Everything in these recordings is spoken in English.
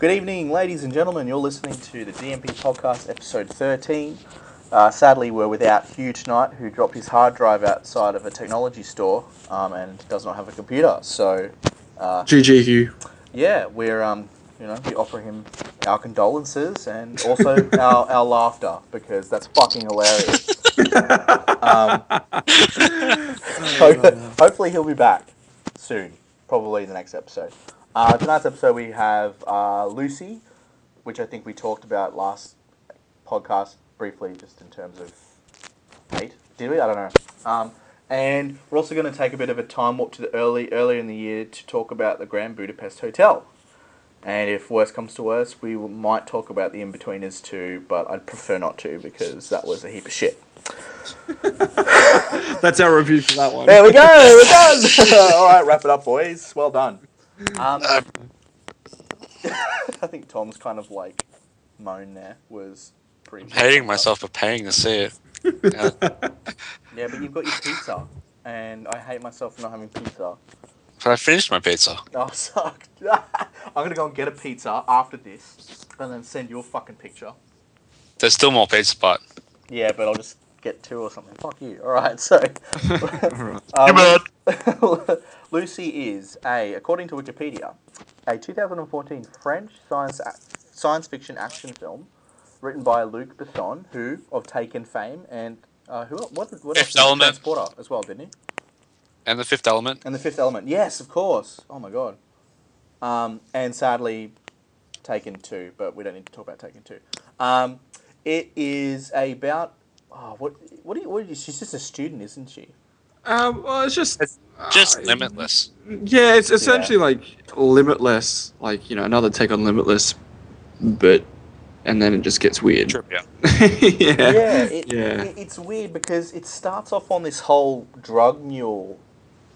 Good evening, ladies and gentlemen. You're listening to the DNP Podcast, episode 13. Uh, sadly, we're without Hugh tonight, who dropped his hard drive outside of a technology store um, and does not have a computer. So, uh, GG Hugh. yeah, we're um, you know we offer him our condolences and also our, our laughter because that's fucking hilarious. um, ho- hopefully, he'll be back soon, probably in the next episode. Uh, tonight's episode, we have uh, Lucy, which I think we talked about last podcast briefly, just in terms of hate. Did we? I don't know. Um, and we're also going to take a bit of a time warp to the early earlier in the year to talk about the Grand Budapest Hotel. And if worse comes to worse, we might talk about the In-Betweeners too, but I'd prefer not to because that was a heap of shit. That's our review for that one. There we go, we're done! All right, wrap it up, boys. Well done. Um, I think Tom's kind of like moan there was pretty. I'm hating myself for paying to see it. Yeah. Yeah, but you've got your pizza, and I hate myself for not having pizza. But I finished my pizza. Oh, suck. I'm gonna go and get a pizza after this, and then send you a fucking picture. There's still more pizza, but Yeah, but I'll just get two or something. Fuck you. All right, so. Right. Um, Lucy is a, according to Wikipedia, a 2014 French science science fiction action film written by Luc Besson, who of Taken fame, and uh, who what what else? Fifth he- Element. Transporter as well, didn't he? and the fifth element. And the Fifth Element, yes, of course. Oh my god. Um, and sadly, Taken Two, but we don't need to talk about Taken Two. Um, it is about oh, what what do you, what do you, she's just a student, isn't she? Um, well, it's just Just uh, limitless. Yeah, it's essentially like Limitless, like you know another take on Limitless, but and then it just gets weird. True, yeah. yeah. yeah, it, Yeah. it- it's weird because it starts off on this whole drug mule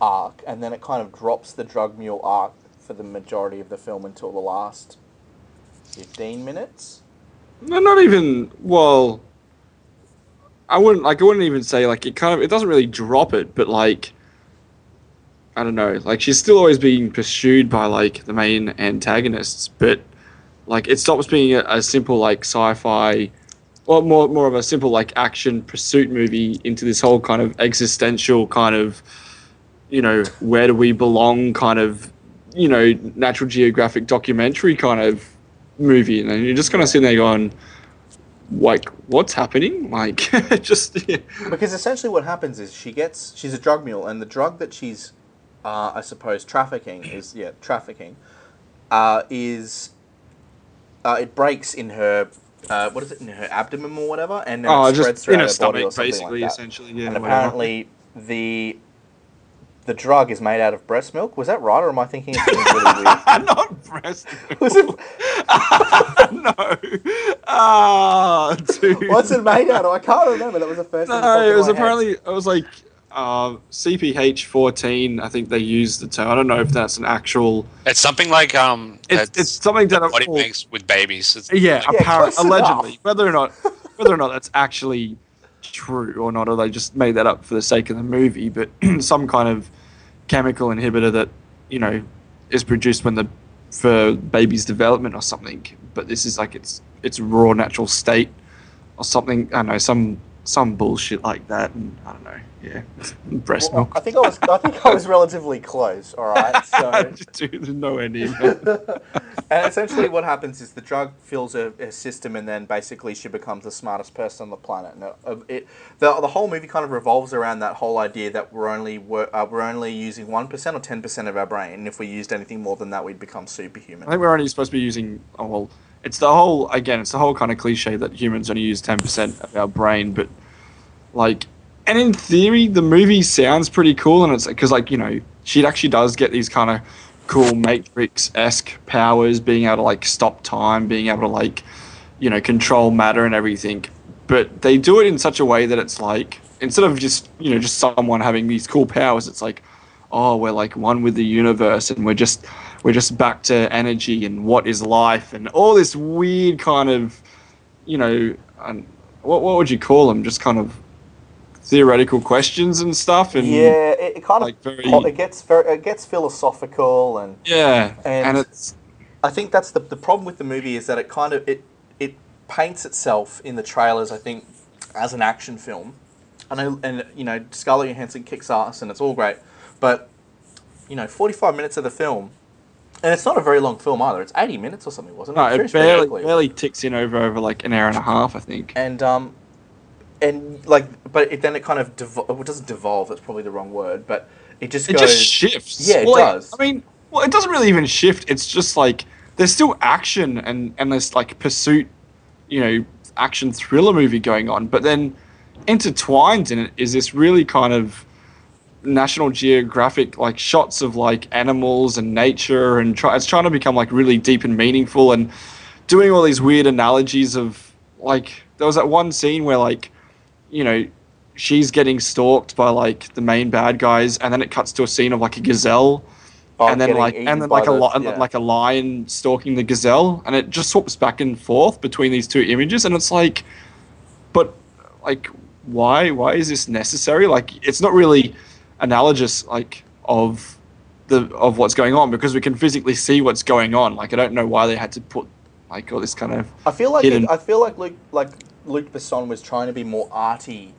arc, and then it kind of drops the drug mule arc for the majority of the film until the last fifteen minutes. No, not even. Well, I wouldn't like. I wouldn't even say like it kind of. It doesn't really drop it, but like. I don't know. Like she's still always being pursued by like the main antagonists, but like it stops being a, a simple like sci-fi, or more more of a simple like action pursuit movie into this whole kind of existential kind of, you know, where do we belong kind of, you know, Natural Geographic documentary kind of movie, and you're just kind of sitting there going, like, what's happening? Like, just yeah. Because essentially, what happens is she gets she's a drug mule, and the drug that she's, uh, I suppose, trafficking is yeah trafficking, uh, is, uh, it breaks in her, uh, what is it in her abdomen or whatever, and then oh, it spreads in her a body or something basically, like that. essentially, yeah. and whatever. apparently, the, the drug is made out of breast milk. Was that right, or am I thinking of something really weird? not breast. Was it- no. Ah, dude. What's it made out of? I can't remember. That was the first. thing that No, in it was my head. apparently it was like uh, CPH fourteen. I think they used the term. I don't know if that's an actual. It's something like um. It's, it's something that body well, makes with babies. It's, Yeah, Yeah, apparent, allegedly. enough. Whether or not whether or not that's actually true or not, or they just made that up for the sake of the movie, but some kind of chemical inhibitor that you know is produced when the for baby's development or something. But this is like its its raw natural state or something. I don't know some some bullshit like that. And I don't know. Yeah, breast Well, milk. I think I was. I think I was relatively close. All right. So. Dude, there's nowhere near. and essentially, what happens is the drug fills her, her system, and then basically she becomes the smartest person on the planet. And uh, it, the, the whole movie kind of revolves around that whole idea that we're only wor- uh, we're only using one percent or ten percent of our brain, and if we used anything more than that, we'd become superhuman. I think we're only supposed to be using. Oh, well, it's the whole again. It's the whole kind of cliche that humans only use ten percent of our brain, but like, and in theory, the movie sounds pretty cool, and it's because like you know she actually does get these kind of cool Matrix esque powers, being able to like stop time, being able to like you know control matter and everything. But they do it in such a way that it's like instead of just you know just someone having these cool powers, it's like oh we're like one with the universe and we're just we're just back to energy and what is life and all this weird kind of you know and what what would you call them just kind of theoretical questions and stuff and yeah, it, it kind of very it gets very it gets philosophical and yeah and- and, it's I think that's the the problem with the movie is that it kind of it it paints itself in the trailers. I think as an action film, and I, and you know Scarlett Johansson kicks ass and it's all great, but you know forty five minutes of the film. And it's not a very long film either. It's eighty minutes or something, wasn't it? No, It it barely barely ticks in over over like an hour and a half, I think. and um, and like, but it, then it kind of devol- it doesn't devolve. That's probably the wrong word, but it just It goes. just shifts. Yeah, it Well, does. I mean, well, it doesn't really even shift. It's just like there's still action and and there's like pursuit, you know, action thriller movie going on, but then intertwined in it is this really kind of National Geographic like shots of like animals and nature and try, it's trying to become like really deep and meaningful and doing all these weird analogies of like there was that one scene where like you know she's getting stalked by like the main bad guys and then it cuts to a scene of like a gazelle Oh, and then like and then like a the- li- yeah. like a lion stalking the gazelle and it just swaps back and forth between these two images and it's like but like why why is this necessary like it's not really analogous like of the of what's going on because we can physically see what's going on like i don't know why they had to put like all this kind of I feel like hidden- it, I feel like Luc like Luc Besson was trying to be more arty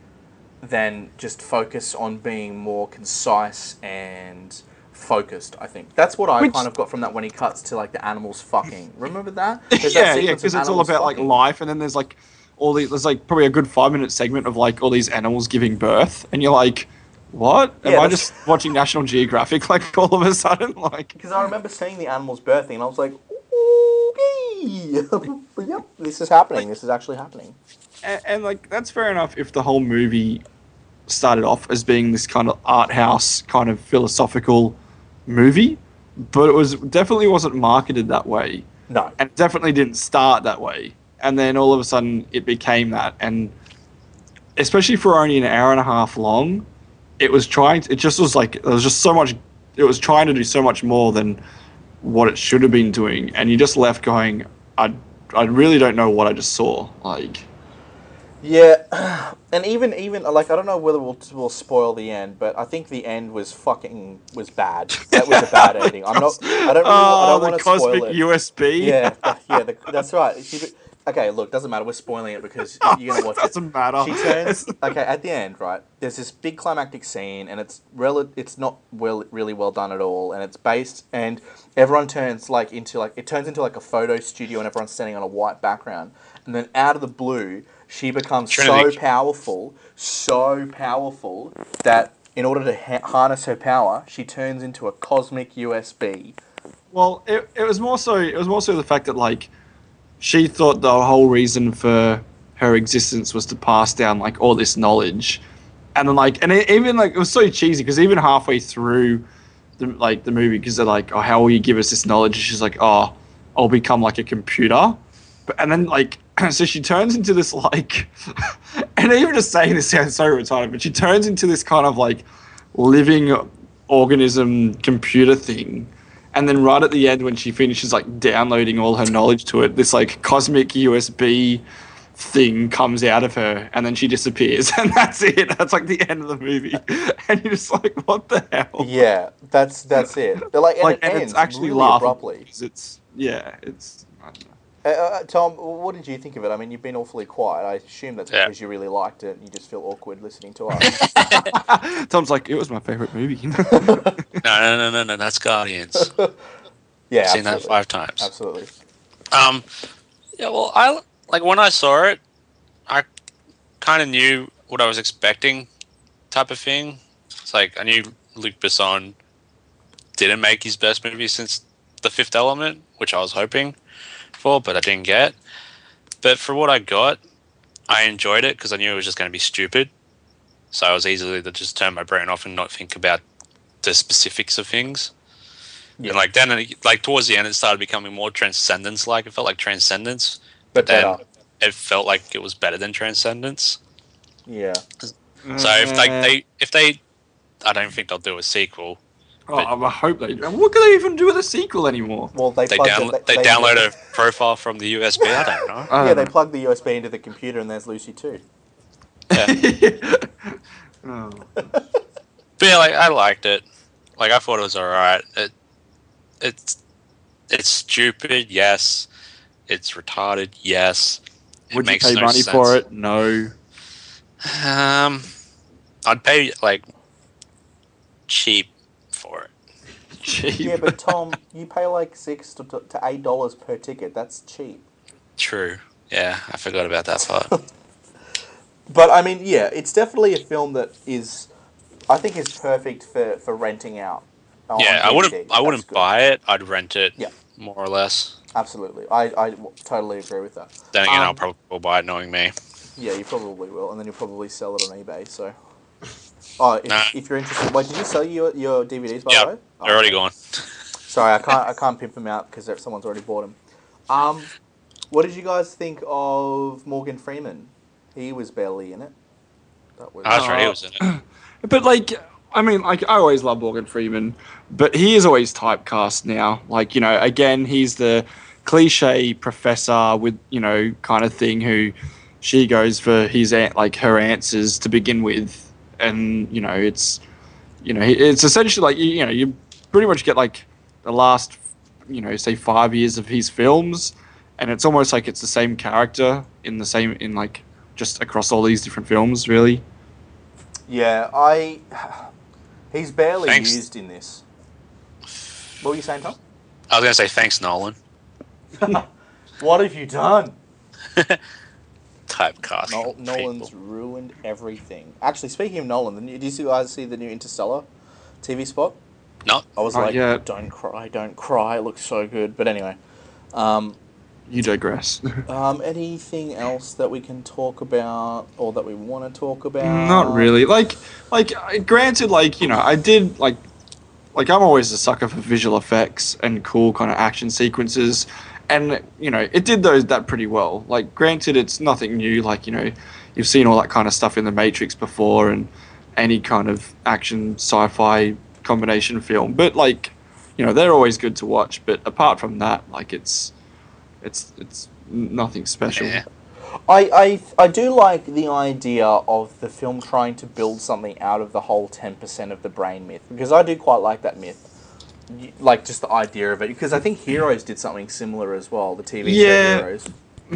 than just focus on being more concise and focused. I think that's what I Which- kind of got from that when he cuts to like the animals fucking. Remember that? There's that yeah yeah because it's all about like life and then there's like all these there's like probably a good five minute segment of like all these animals giving birth and you're like what? Am Yeah, i just watching national geographic like all of a sudden? Like Because I remember seeing the animals birthing, and I was like, okay, yep, this is happening. This is actually happening. and, and like that's fair enough if the whole movie started off as being this kind of art house kind of philosophical movie but it was definitely wasn't marketed that way. No, and it definitely didn't start that way. And then all of a sudden it became that. And especially for only an hour and a half long it was trying to, it just was like there was just so much it was trying to do so much more than what it should have been doing and you just left going i i really don't know what i just saw like Yeah, and even even like I don't know whether we'll we'll spoil the end, but I think the end was fucking was bad. That was a bad ending. I'm not. I don't. Really, I oh, don't the want to spoil cosmic it. USB. Yeah, yeah, the, that's right. She, okay, look, doesn't matter. We're spoiling it because you're gonna watch it. doesn't matter. She turns. Okay, at the end, right? There's this big climactic scene, and it's rel- It's not well, really well done at all, and it's based, and everyone turns like into like it turns into like a photo studio, and everyone's standing on a white background, and then out of the blue, she becomes Trinity. so powerful, so powerful that in order to ha- harness her power, she turns into a cosmic USB. Well, it, it was more so it was more so the fact that like she thought the whole reason for her existence was to pass down like all this knowledge, and then like and it, even like it was so cheesy because even halfway through the like the movie because they're like oh how will you give us this knowledge? And she's like oh I'll become like a computer, but and then like so she turns into this like and even just saying this sounds so retarded, but she turns into this kind of like living organism computer thing. And then right at the end, when she finishes like downloading all her knowledge to it, this like cosmic USB thing comes out of her, and then she disappears, and that's it. That's like the end of the movie, and you're just like, what the hell? Yeah, that's that's it. They're like, and like, it and it's actually really laughable abruptly. because it's yeah, it's. I don't know. Uh, uh, Tom, what did you think of it? I mean, you've been awfully quiet. I assume that's Yeah. because you really liked it and you just feel awkward listening to us. Tom's like, it was my favorite movie. No, no, no, no, no. That's Guardians. yeah, I've Seen that five times. Absolutely. Um, yeah. Well, I like when I saw it, I kind of knew what I was expecting, type of thing. It's like I knew Luc Besson didn't make his best movie since The Fifth Element, which I was hoping for, but I didn't get. But for what I got, I enjoyed it because I knew it was just going to be stupid. So I was easily to just turn my brain off and not think about the specifics of things. Yeah. And like then, it- like towards the end, it started becoming more transcendence. Like it felt like transcendence, But then better. it felt like it was better than transcendence. Yeah. So if like Uh, they, if they, I don't think they'll do a sequel. Oh, I hope they. What can they even do with a sequel anymore? Well, they They plug down, the, they download a profile from the USB. I don't know. I Yeah, don't they know. plug the USB into the computer, and there's Lucy too. Yeah. oh. But yeah, like I liked it. Like I thought it was alright. It, it's it's stupid. Yes, it's retarded. Yes, it Would you pay no money sense. for it? No. Um, I'd pay like cheap for it. Cheap. Yeah, but Tom, you pay like six to, to eight dollars per ticket. That's cheap. True. Yeah, I forgot about that part. But I mean, yeah, it's definitely a film that is, I think, is perfect for, for renting out. yeah, I wouldn't. I That's wouldn't good. buy it. I'd rent it. Yeah. More or less. Absolutely, I, I totally agree with that. Then again, I'll Um, probably will buy it knowing me. Yeah, you probably will, and then you'll probably sell it on eBay. So, oh, if, Nah. if you're interested, wait, did you sell your your DVDs by Yeah, the way? They're already gone. Sorry, I can't I can't pimp them out because someone's already bought them. Um, what did you guys think of Morgan Freeman? He was barely in it. That was. I was right. He Uh, was in it. But like, I mean, like I always love Morgan Freeman, but he is always typecast now. Like you know, again, he's the cliche professor with you know kind of thing who she goes for his an- like her answers to begin with, and you know it's you know it's essentially like you, you know you pretty much get like the last you know say five years of his films, and it's almost like it's the same character in the same in like just across all these different films really. Yeah, I. He's barely Thanks. used in this. What were you saying, Tom? I was gonna say thanks, Nolan. What have you done? Typecast. Nol- Nolan's ruined everything. Actually, speaking of Nolan, the new, did you see- guys see the new Interstellar TV spot? No. I was Not like, yet. don't cry, don't cry. It looks so good. But anyway, um, You digress. um, anything else that we can talk about or that we want to talk about? Not really. Like, like uh, granted, like you know, I did like, like I'm always a sucker for visual effects and cool kind of action sequences, and you know, it did those that pretty well. Like, granted, it's nothing new. Like you know, you've seen all that kind of stuff in the Matrix before, and any kind of action sci-fi combination film. But like, you know, they're always good to watch. But apart from that, like it's, it's it's nothing special. Yeah. I, I, I do like the idea of the film trying to build something out of the whole 10% of the brain myth because I do quite like that myth. Like just the idea of it because I think Heroes did something similar as well, the TV Yeah. show Heroes.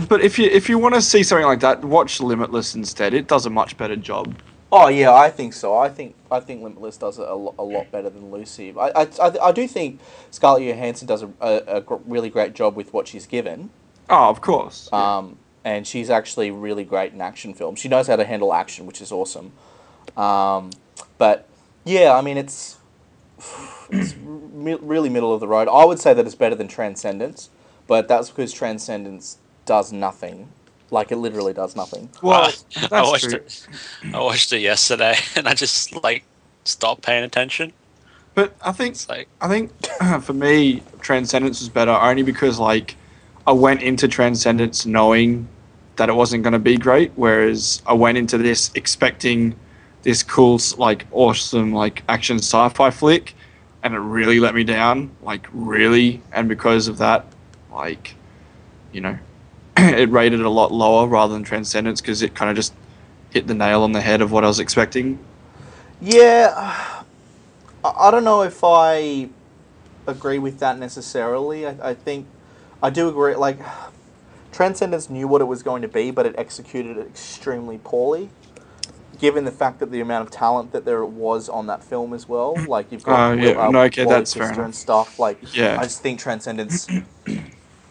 But if you if you want to see something like that, watch Limitless instead. It does a much better job. Oh yeah, I think so. I think I think Limitless does it a, a lot better than Lucy. I, I, I, do think Scarlett Johansson does a, a, a gr- really great job with what she's given. Oh, of course. Um, and she's actually really great in action films. She knows how to handle action, which is awesome. Um, but yeah, I mean, it's it's re- really middle of the road. I would say that it's better than Transcendence, but that's because Transcendence does nothing. Like it literally does nothing. well, I that's watched true. it. I watched it yesterday, and I just like stopped paying attention. But I think It's like I think for me, Transcendence was better only because like I went into Transcendence knowing that it wasn't going to be great, whereas I went into this expecting this cool, like awesome, like action sci-fi flick, and it really let me down, like really, and because of that, like, you know, it rated a lot lower rather than Transcendence because it kind of just hit the nail on the head of what I was expecting. Yeah, I, don't know if I agree with that necessarily. I, I think I do agree. Like, Transcendence knew what it was going to be, but it executed it extremely poorly. Given the fact that the amount of talent that there was on that film as well, like you've got Oh, Will- yeah. uh, No, okay, that's fair Pfister and stuff. Like, Yeah. I just think Transcendence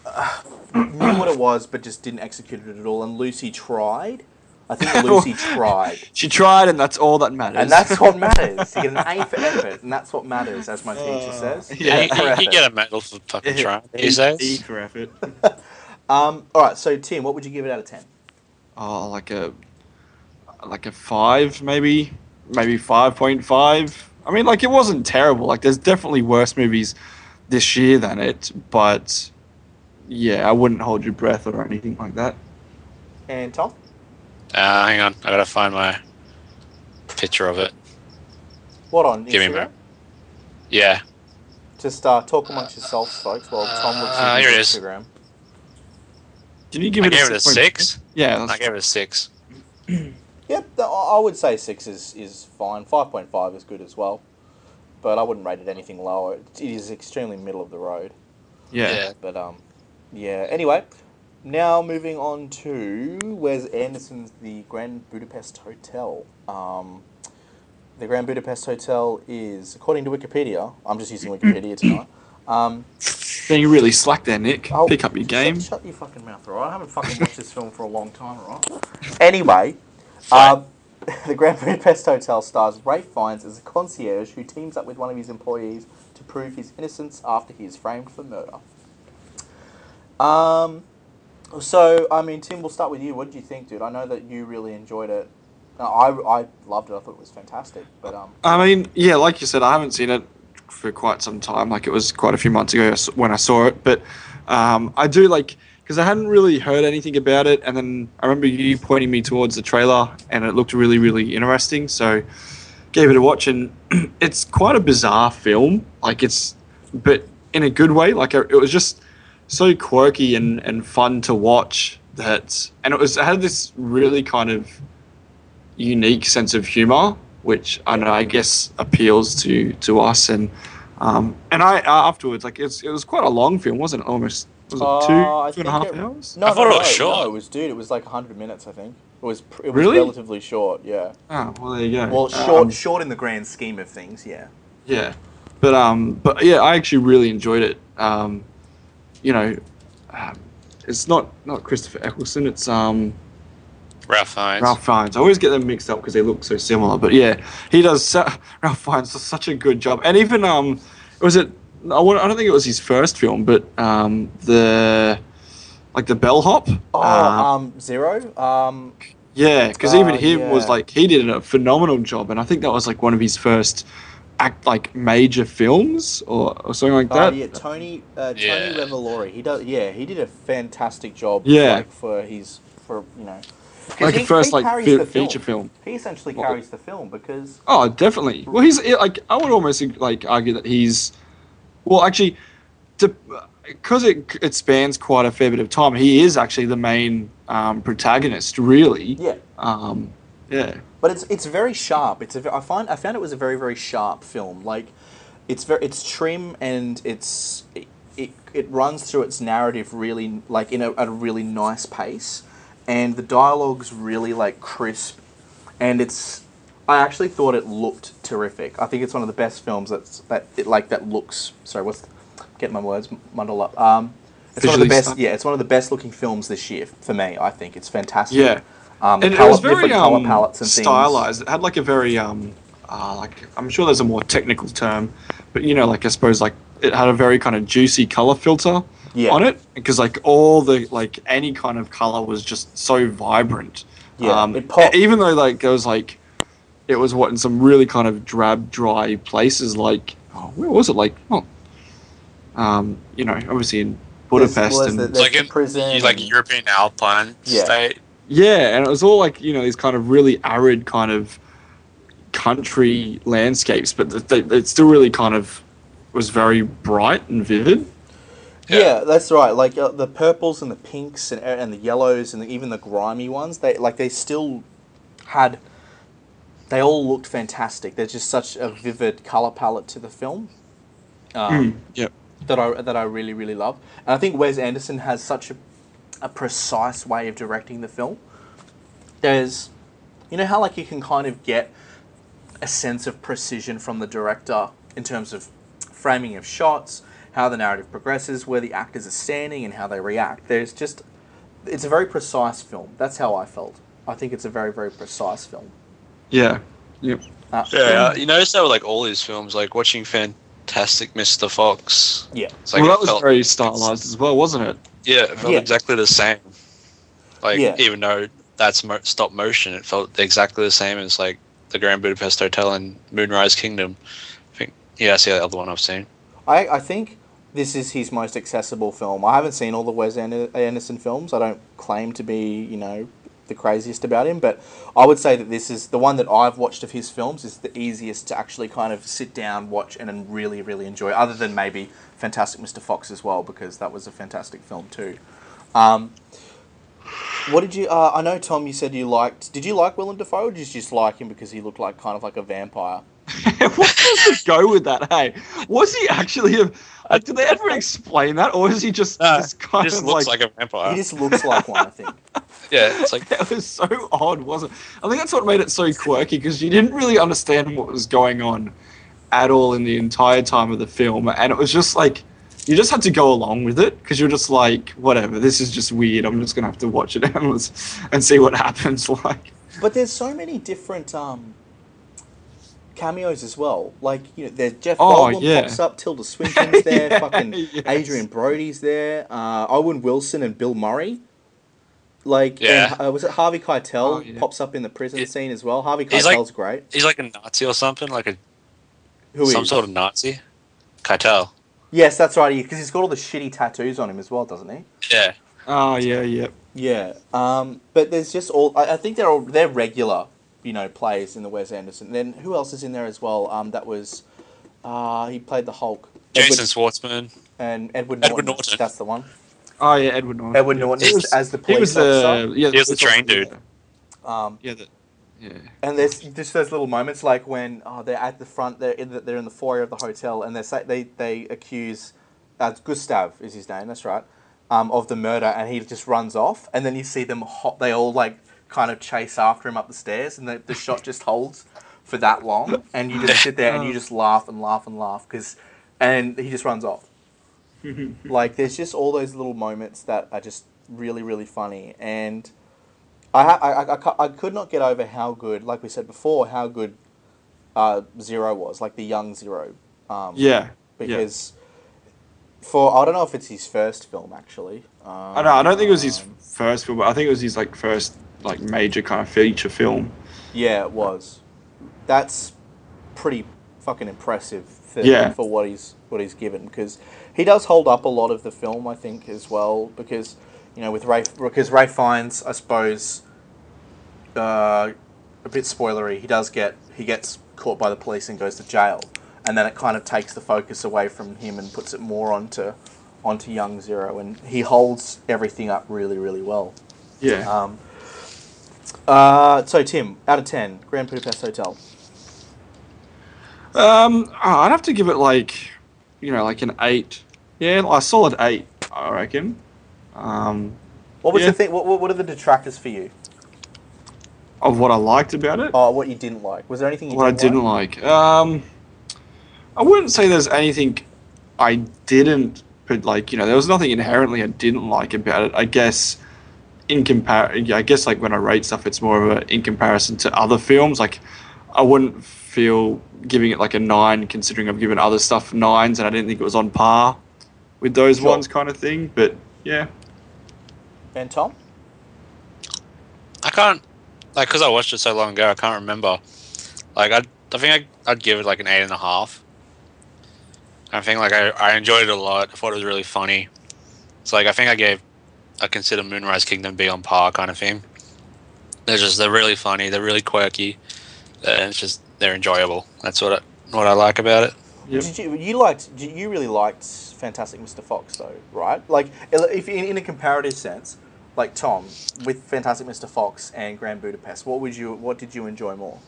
uh, knew what it was, but just didn't execute it at all. And Lucy tried. I think Lucy tried. She tried, and that's all that matters. And that's what matters. You get an A for effort, and that's what matters, as my teacher says. Yeah. you, you, you get a medal for fucking trying these days. E for effort. Um, all right, so Tim, what would you give it out of ten? Oh, like a like a five, maybe, maybe five point five. I mean, like it wasn't terrible. Like there's definitely worse movies this year than it, but yeah, I wouldn't hold your breath or anything like that. And Tom? Uh, hang on, I gotta find my picture of it. What on Give me a minute. Yeah, Just uh, talk amongst yourselves, folks, while Tom looks Uh, at here his it is. Instagram. Did you give I it? gave it a six. Yeah, I gave it a six. Yep, th- I I would say six is, is fine. Five point five is good as well, but I wouldn't rate it anything lower. It is extremely middle of the road. Yeah. Yeah. But um, yeah. Anyway, now moving on to Wes Anderson's The Grand Budapest Hotel. Um, the Grand Budapest Hotel is, according to Wikipedia, I'm just using Wikipedia tonight. Um, Then you really slack there, Nick. oh, Pick up your game. Shut, shut your fucking mouth, alright? I haven't fucking watched this film for a long time, alright? Anyway, um, the Grand Budapest Hotel stars Ralph Fiennes as a concierge who teams up with one of his employees to prove his innocence after he is framed for murder. Um, so I mean, Tim, we'll start with you. What did you think, dude? I know that you really enjoyed it. Uh, I I loved it. I thought it was fantastic. But um, I mean, yeah, like you said, I haven't seen it for quite some time. Like it was quite a few months ago when I saw it, but um, I do like because I hadn't really heard anything about it, and then I remember you pointing me towards the trailer, and it looked really, really interesting. So gave it a watch, and it's quite a bizarre film. Like it's, but in a good way. Like it was just so quirky and and fun to watch. That and it was it had this really kind of unique sense of humor, which I know I guess appeals to to us and um, and I uh, afterwards like it was quite a long film, wasn't it? Almost was it Uh, I two two and a think it- hours? no, I thought no, it was no, short. No, it was, dude. It was like 100 minutes, I think. It was pr- it was Really? relatively short. Yeah. Oh, well there you go. Well, short Um, short in the grand scheme of things. Yeah. Yeah, but um, but yeah, I actually really enjoyed it. Um, you know, um, it's not not Christopher Eccleston. It's um Ralph Fiennes. Ralph Fiennes. I always get them mixed up because they look so similar. But yeah, he does. Su- Ralph Fiennes does such a good job. And even um, was it? I don't think it was his first film, but um, the like the bellhop. Oh, Uh, um, zero. Um, yeah, because uh, even him was like he did a phenomenal job, and I think that was like one of his first act like major films or, or something like oh that. yeah, Tony. Uh, Tony Yeah. Revolori. He does. Yeah, he did a fantastic job. Yeah. Like, for his for you know. 'cause like he- a first like fe- the film. feature film. He essentially Well- carries the film because Oh, definitely. Well, he's like I would almost like argue that he's well, actually, because it it spans quite a fair bit of time. He is actually the main um, protagonist, really. yeah. Um, yeah. But it's it's very sharp. It's a, I find I found it was a very very sharp film. Like it's very it's trim and it's it, it, it runs through its narrative really like in a, at a really nice pace, and the dialogue's really like crisp, and it's I actually thought it looked terrific. I think it's one of the best films that's that it like that looks. Sorry, what's get my words muddled up. Um, it's one of the best. Yeah, it's one of the best looking films this year for me. I think it's fantastic. Yeah. Um, And it was very color um, palettes and things. stylized. It had like a very um, uh, like I'm sure there's a more technical term, but you know, like I suppose like it had a very kind of juicy color filter Yeah. on it because like all the like any kind of color was just so vibrant. Yeah, um, it popped. even though like it was like it was what in some really kind of drab, dry places like oh, where was it like oh, um, you know, obviously in Budapest and the- like in prison. like European Alpine Yeah. state. Yeah, and it was all like you know these kind of really arid kind of country landscapes, but th- th- it still really kind of was very bright and vivid. Yeah, that's right. Like uh, the purples and the pinks and, and the yellows and the, even the grimy ones, they like they still had. They all looked fantastic. There's just such a vivid color palette to the film. Um, Yep. that I that I really really love. And I think Wes Anderson has such a, a precise way of directing the film. There's, you know how like you can kind of get a sense of precision from the director in terms of framing of shots, how the narrative progresses, where the actors are standing, and how they react. There's just, it's a very precise film. That's how I felt. I think it's a very very precise film. Yeah. Yep. Uh, Yeah, you notice that with like all these films, like watching Fantastic Mr. Fox. Yeah. It's like well, it that was felt- very stylized as well, wasn't it? Yeah, it felt Yeah. exactly the same. Like Yeah. even though that's mo- stop motion, it felt exactly the same as like the Grand Budapest Hotel and Moonrise Kingdom. I think yeah, that's the other one I've seen. I, I think this is his most accessible film. I haven't seen all the Wes Anderson films. I don't claim to be, you know, the craziest about him, but I would say that this is the one that I've watched of his films is the easiest to actually kind of sit down, watch, and then really, really enjoy. Other than maybe Fantastic Mr. Fox as well, because that was a fantastic film too. Um, what did you? Uh, I know Tom. You said you liked. Did you like Willem Dafoe? Or did you just like him because he looked like kind of like a vampire? what was the go with that? Hey, was he actually a? Like, did they ever explain that, or is he just No, this kind He just of looks like? like, a vampire. He just looks like one, I think. yeah, it's like That was so odd, wasn't? it? I think that's what made it so quirky because you didn't really understand what was going on at all in the entire time of the film, and it was just like you just had to go along with it because you're just like, whatever, this is just weird. I'm just gonna have to watch it and, and see what happens. Like, But there's so many different um, cameos as well. Like you know, there's Jeff Oh, Goldblum yeah. pops up, Tilda Swinton's there, Yeah, fucking yes. Adrien Brody's there, uh, Owen Wilson and Bill Murray. Like, Yeah. and, uh, was it Harvey Keitel Oh, yeah. pops up in the prison Yeah. scene as well? Harvey He's like- Keitel's great. he's like a Nazi or something, like a Who some is? sort of Nazi. Keitel. Yes, that's right. Because he's got all the shitty tattoos on him as well, doesn't he? Yeah. oh yeah, yeah. Yeah, um, but there's just all. I, I think they're all they're regular, you know, players in the Wes Anderson. Then who else is in there as well? Um, that was, uh, he played the Hulk. Jason Edward, Schwartzman. and Edward, Edward Norton. Norton. That's the one. Oh yeah, Edward Norton. Edward Yeah. Norton He is was, as the he was officer. the yeah. He was the police train officer. dude. Um, Yeah, the, yeah. and there's just those little moments like when oh, they're at the front, they're in the, they're in the foyer of the hotel, and they say they they accuse, uh, Gustav is his name. That's right. Um, of the murder, and he just runs off, and then you see them hop. They all like kind of chase after him up the stairs, and the, the shot just holds for that long, and you just sit there and you just laugh and laugh and laugh because, and he just runs off. Like there's just all those little moments that are just really really funny, and I I, I, I, could not get over how good, like we said before, how good uh, Zero was, like the young Zero. Um, Yeah. because for I don't know if it's his first film actually. Um, I know. I don't think it was his first film, but I think it was his like first like major kind of feature film. Yeah, it was. That's pretty fucking impressive for, Yeah. for what he's what he's given because he does hold up a lot of the film I think as well because you know with Ralph because Ralph Fiennes I suppose uh, a bit spoilery he does get he gets caught by the police and goes to jail and then it kind of takes the focus away from him and puts it more onto onto young Zero and he holds everything up really really well. Yeah. Um, uh, so Tim, out of ten, Grand Budapest Hotel. Um, oh, I'd have to give it like, you know, like an eight. Yeah, a solid eight, I reckon. Um, What was Yeah. the thing? What, what are the detractors for you? of what I liked about it, Oh, what you didn't like? Was there anything you what I didn't, didn't like. Um, I wouldn't say there's anything I didn't, but like you know, there was nothing inherently I didn't like about it. I guess in compar, yeah, I guess like when I rate stuff, it's more of a in comparison to other films. Like I wouldn't feel giving it like a nine, considering I've given other stuff nines, and I didn't think it was on par with those Sure. ones, kind of thing. But yeah, And Tom? I can't like because I watched it so long ago. I can't remember. Like I, I think I, I'd give it like an eight and a half. I think like I, I enjoyed it a lot. I thought it was really funny. It's like I think I gave, I consider Moonrise Kingdom be on par kind of thing. They're just they're really funny. They're really quirky, and it's just they're enjoyable. That's what I, what I like about it. Yep. Did you you liked did you really liked Fantastic Mr. Fox though, right? Like if in, in a comparative sense, like Tom with Fantastic Mr. Fox and Grand Budapest, what would you what did you enjoy more?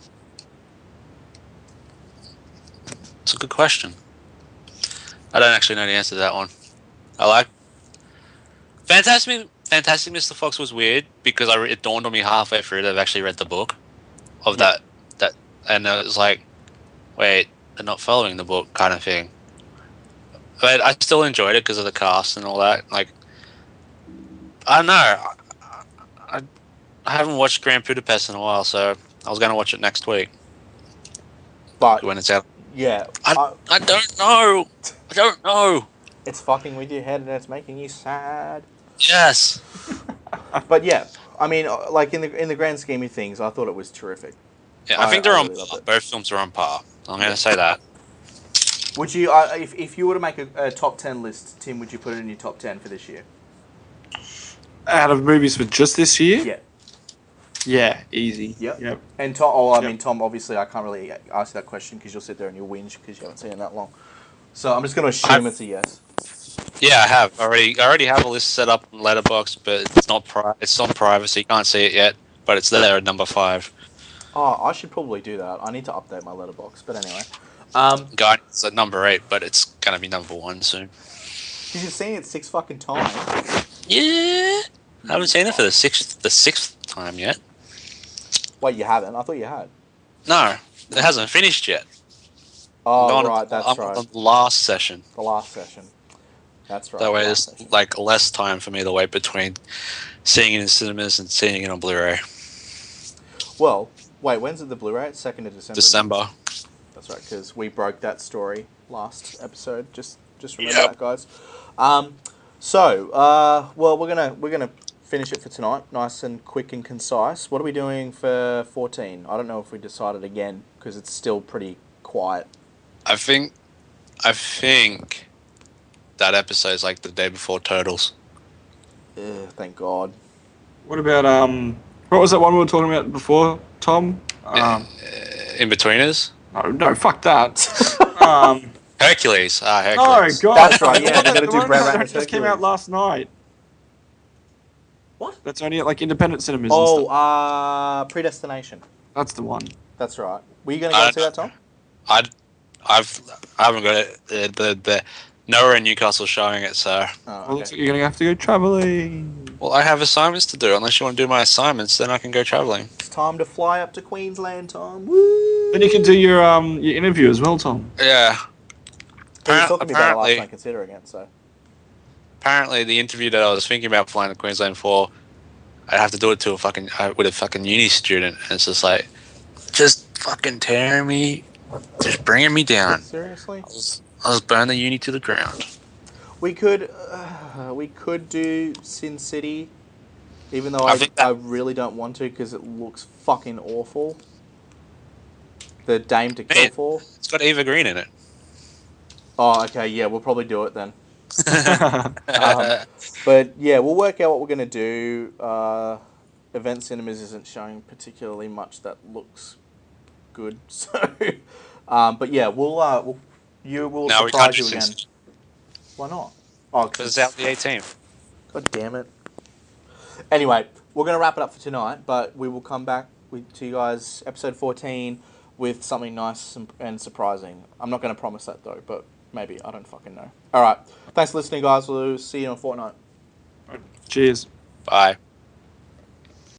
It's a good question. I don't actually know the answer to that one. I like Fantastic. Fantastic Mr. Fox was weird because I re- it dawned on me halfway through that I've actually read the book of Yeah. that that, and it was like, wait, they're not following the book kind of thing. But I still enjoyed it because of the cast and all that. Like, I don't know. I, I, I haven't watched Grand Budapest in a while, so I was going to watch it next week But when it's out. yeah, I, I- I don't know. I don't know. it's fucking with your head and it's making you sad. Yes. But yeah, I mean, uh, like in the in the grand scheme of things, I thought it was terrific. Yeah, I, I- think they're I on really loved par. Both films are on par. I'm going to say that. Would you, uh, if, if you were to make a, a top ten list, Tim, would you put it in your top ten for this year? out of movies for just this year, Yeah. yeah, easy. Yep. Yep. And Tom, oh, I Yep. mean, Tom, obviously, I can't really ask you that question because you'll sit there and you'll whinge because you haven't seen it that long. So I'm just going to assume I've- it's a yes. Yeah, I have already. I already have a list set up in Letterboxd, but it's not pri- It's on privacy. you can't see it yet. But it's there at number five. Oh, I should probably do that. I need to update my Letterboxd. But anyway, um, Guardians at number eight, but it's gonna be number one soon. because you've seen it six fucking times. Yeah, I haven't seen it for the sixth the sixth time yet. Wait, you haven't? I thought you had. No, it hasn't finished yet. Oh, I'm right, that's I'm right. the last session. The last session. That's right. That way, the there's session. like less time for me to wait between seeing it in cinemas and seeing it on Blu-ray. Well, wait, when's it the Blu-ray? It's second of December. December. That's right, because we broke that story last episode. Just, just remember Yep. that, guys. Um, so, uh, well, we're gonna we're gonna finish it for tonight, nice and quick and concise. What are we doing for fourteen? I don't know if we decided again because it's still pretty quiet. I think, I think that episode is like the day before Turtles. Ugh, thank God. What about um? What was that one we were talking about before, Tom? Um, Uh, in betweeners, no, no, fuck that. um, Hercules. Ah, oh Hercules. god, That's right, yeah, they're gonna do one Brad that Ratner's just came out last night. What? That's only at like independent cinemas. Oh, and stuff. uh, Predestination. that's the one. That's right. Were you gonna go Uh, see that, Tom? I, I've, I haven't got it. The, the, the nowhere in Newcastle showing it, so Oh, okay. looks like you're gonna have to go traveling. well, I have assignments to do. Unless you want to do my assignments, then I can go traveling. It's time to fly up to Queensland, Tom. Woo! Then you can do your um your interview as well, Tom. Yeah. We were talking about last apparently- night, considering it. So Apparently, the interview that I was thinking about flying to Queensland for, I'd have to do it to a fucking uh, with a fucking uni student, and it's just like, just fucking tearing me, just bringing me down. seriously, I was, I was burn the uni to the ground. we could uh, we could do Sin City, even though I I, think that- I really don't want to because it looks fucking awful. The Dame to Kill Man. for. It's got Eva Green in it. Oh, okay, yeah, we'll probably do it then. Um, But yeah, we'll work out what we're gonna do. Uh, Event Cinemas isn't showing particularly much that looks good, so. Um, but yeah, we'll uh, we'll, you will no, we can't surprise do you again. Sin Why not? Oh, because it's out the 18th. God damn it. Anyway, we're going to wrap it up for tonight, but we will come back with, to you guys, episode 14, with something nice and, and surprising. I'm not going to promise that, though, but maybe. I don't fucking know. All right. Thanks for listening, guys. We'll see you in a fortnight. Cheers. Bye.